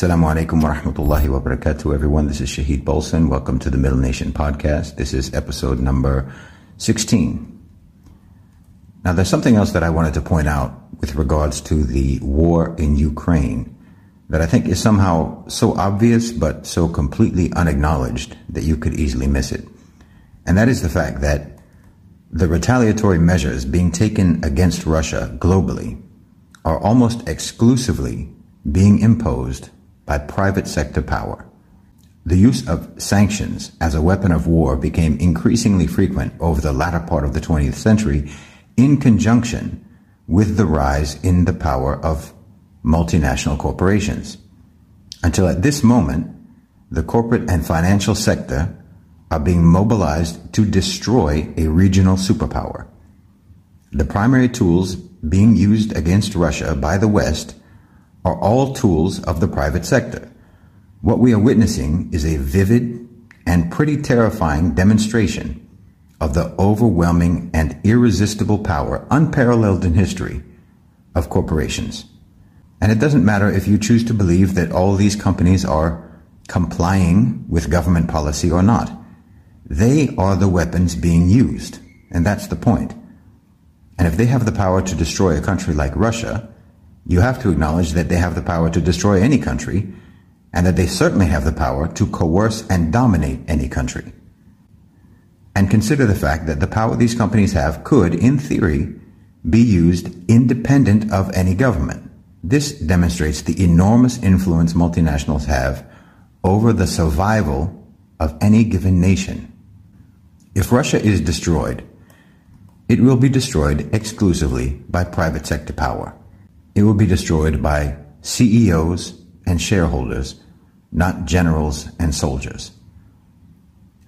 Assalamu alaikum wa rahmatullahi wa barakatuh, everyone. This is Shahid Bolsen. Welcome to the Middle Nation Podcast. This is episode number 16. Now, there's something else that I wanted to point out with regards to the war in Ukraine that I think is somehow so obvious but so completely unacknowledged that you could easily miss it. And that is the fact that the retaliatory measures being taken against Russia globally are almost exclusively being imposed by private sector power. The use of sanctions as a weapon of war became increasingly frequent over the latter part of the 20th century in conjunction with the rise in the power of multinational corporations. Until at this moment, the corporate and financial sector are being mobilized to destroy a regional superpower. The primary tools being used against Russia by the West are all tools of the private sector. What we are witnessing is a vivid and pretty terrifying demonstration of the overwhelming and irresistible power, unparalleled in history, of corporations. And it doesn't matter if you choose to believe that all these companies are complying with government policy or not. They are the weapons being used. And that's the point. And if they have the power to destroy a country like Russia, you have to acknowledge that they have the power to destroy any country, and that they certainly have the power to coerce and dominate any country. And consider the fact that the power these companies have could, in theory, be used independent of any government. This demonstrates the enormous influence multinationals have over the survival of any given nation. If Russia is destroyed, it will be destroyed exclusively by private sector power. It will be destroyed by CEOs and shareholders, not generals and soldiers.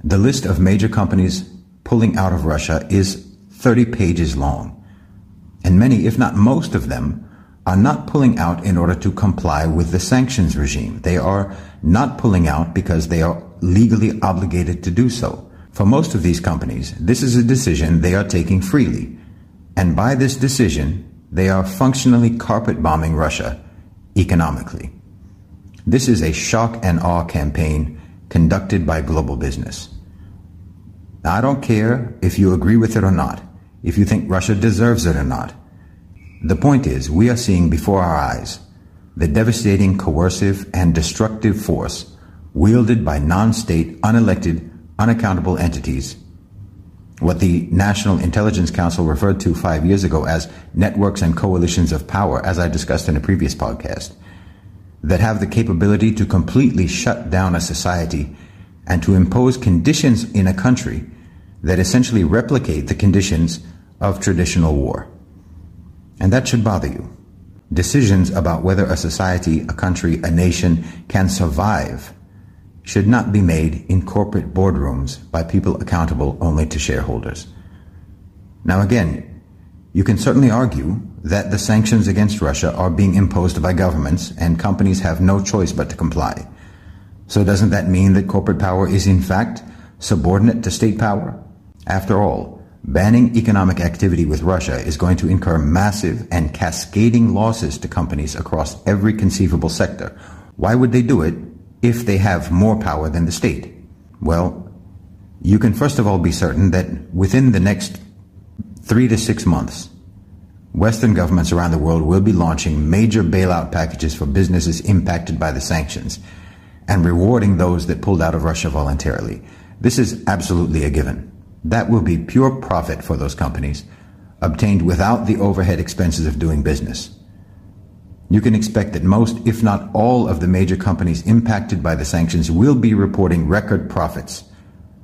The list of major companies pulling out of Russia is 30 pages long, and many, if not most of them, are not pulling out in order to comply with the sanctions regime. They are not pulling out because they are legally obligated to do so. For most of these companies, this is a decision they are taking freely. And by this decision, they are functionally carpet bombing Russia economically. This is a shock and awe campaign conducted by global business. Now, I don't care if you agree with it or not, if you think Russia deserves it or not. The point is, we are seeing before our eyes the devastating, coercive, and destructive force wielded by non-state, unelected, unaccountable entities, what the National Intelligence Council referred to five years ago as networks and coalitions of power, as I discussed in a previous podcast, that have the capability to completely shut down a society and to impose conditions in a country that essentially replicate the conditions of traditional war. And that should bother you. Decisions about whether a society, a country, a nation can survive should not be made in corporate boardrooms by people accountable only to shareholders. Now again, you can certainly argue that the sanctions against Russia are being imposed by governments and companies have no choice but to comply. So doesn't that mean that corporate power is in fact subordinate to state power? After all, banning economic activity with Russia is going to incur massive and cascading losses to companies across every conceivable sector. Why would they do it if they have more power than the state? Well, you can first of all be certain that within the next three to six months, Western governments around the world will be launching major bailout packages for businesses impacted by the sanctions and rewarding those that pulled out of Russia voluntarily. This is absolutely a given. That will be pure profit for those companies, obtained without the overhead expenses of doing business. You can expect that most, if not all, of the major companies impacted by the sanctions will be reporting record profits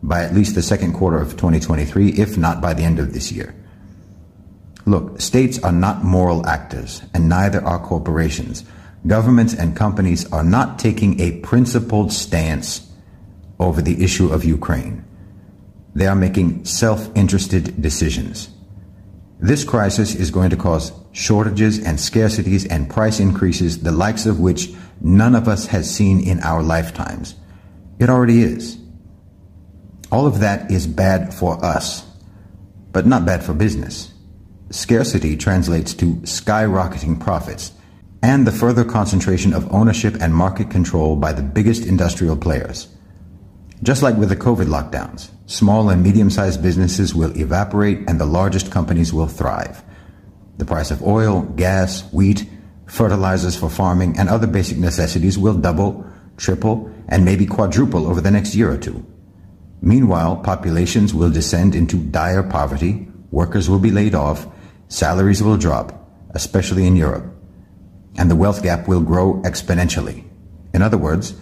by at least the second quarter of 2023, if not by the end of this year. Look, states are not moral actors, and neither are corporations. Governments and companies are not taking a principled stance over the issue of Ukraine. They are making self interested decisions. This crisis is going to cause shortages and scarcities and price increases, the likes of which none of us has seen in our lifetimes. It already is. All of that is bad for us, but not bad for business. Scarcity translates to skyrocketing profits, and the further concentration of ownership and market control by the biggest industrial players. Just like with the COVID lockdowns, small and medium sized businesses will evaporate and the largest companies will thrive. The price of oil, gas, wheat, fertilizers for farming, and other basic necessities will double, triple, and maybe quadruple over the next year or two. Meanwhile, populations will descend into dire poverty, workers will be laid off, salaries will drop, especially in Europe, and the wealth gap will grow exponentially. In other words,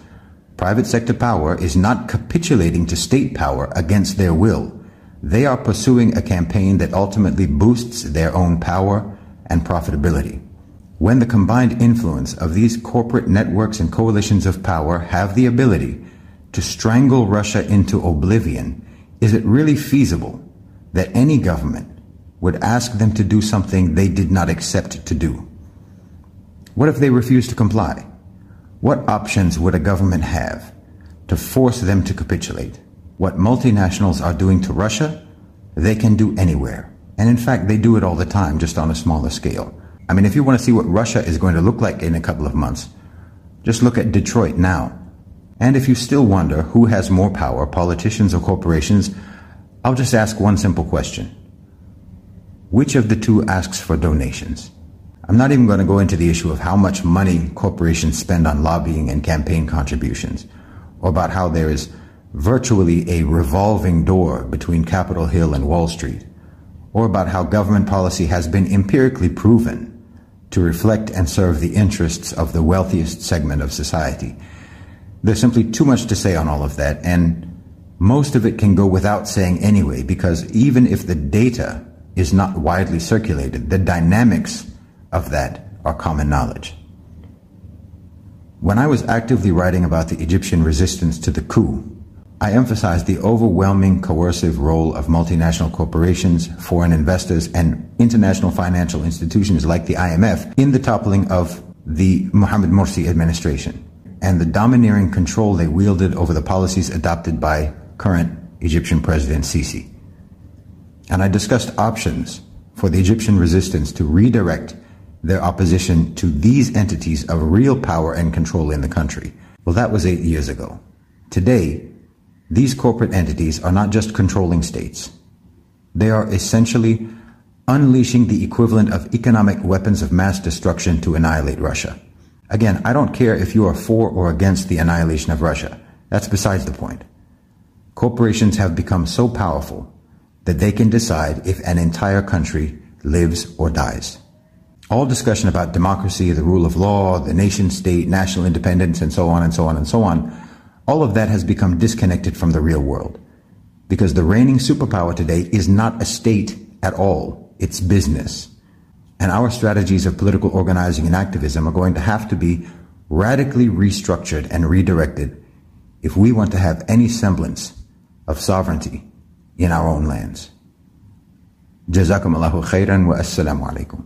Private sector power is not capitulating to state power against their will. They are pursuing a campaign that ultimately boosts their own power and profitability. When the combined influence of these corporate networks and coalitions of power have the ability to strangle Russia into oblivion, is it really feasible that any government would ask them to do something they did not accept to do? What if they refuse to comply? What options would a government have to force them to capitulate? What multinationals are doing to Russia, they can do anywhere. And in fact, they do it all the time, just on a smaller scale. I mean, if you want to see what Russia is going to look like in a couple of months, just look at Detroit now. And if you still wonder who has more power, politicians or corporations, I'll just ask one simple question. Which of the two asks for donations? I'm not even going to go into the issue of how much money corporations spend on lobbying and campaign contributions, or about how there is virtually a revolving door between Capitol Hill and Wall Street, or about how government policy has been empirically proven to reflect and serve the interests of the wealthiest segment of society. There's simply too much to say on all of that, and most of it can go without saying anyway, because even if the data is not widely circulated, the dynamics of that are common knowledge. When I was actively writing about the Egyptian resistance to the coup, I emphasized the overwhelming coercive role of multinational corporations, foreign investors, and international financial institutions like the IMF in the toppling of the Mohamed Morsi administration and the domineering control they wielded over the policies adopted by current Egyptian President Sisi. And I discussed options for the Egyptian resistance to redirect their opposition to these entities of real power and control in the country. Well, that was eight years ago. Today, these corporate entities are not just controlling states. They are essentially unleashing the equivalent of economic weapons of mass destruction to annihilate Russia. Again, I don't care if you are for or against the annihilation of Russia. That's besides the point. Corporations have become so powerful that they can decide if an entire country lives or dies All discussion about democracy, the rule of law, the nation state, national independence, and so on and so on and so on, all of that has become disconnected from the real world. Because the reigning superpower today is not a state at all, it's business. And our strategies of political organizing and activism are going to have to be radically restructured and redirected if we want to have any semblance of sovereignty in our own lands. جزاكم الله خيرا والسلام عليكم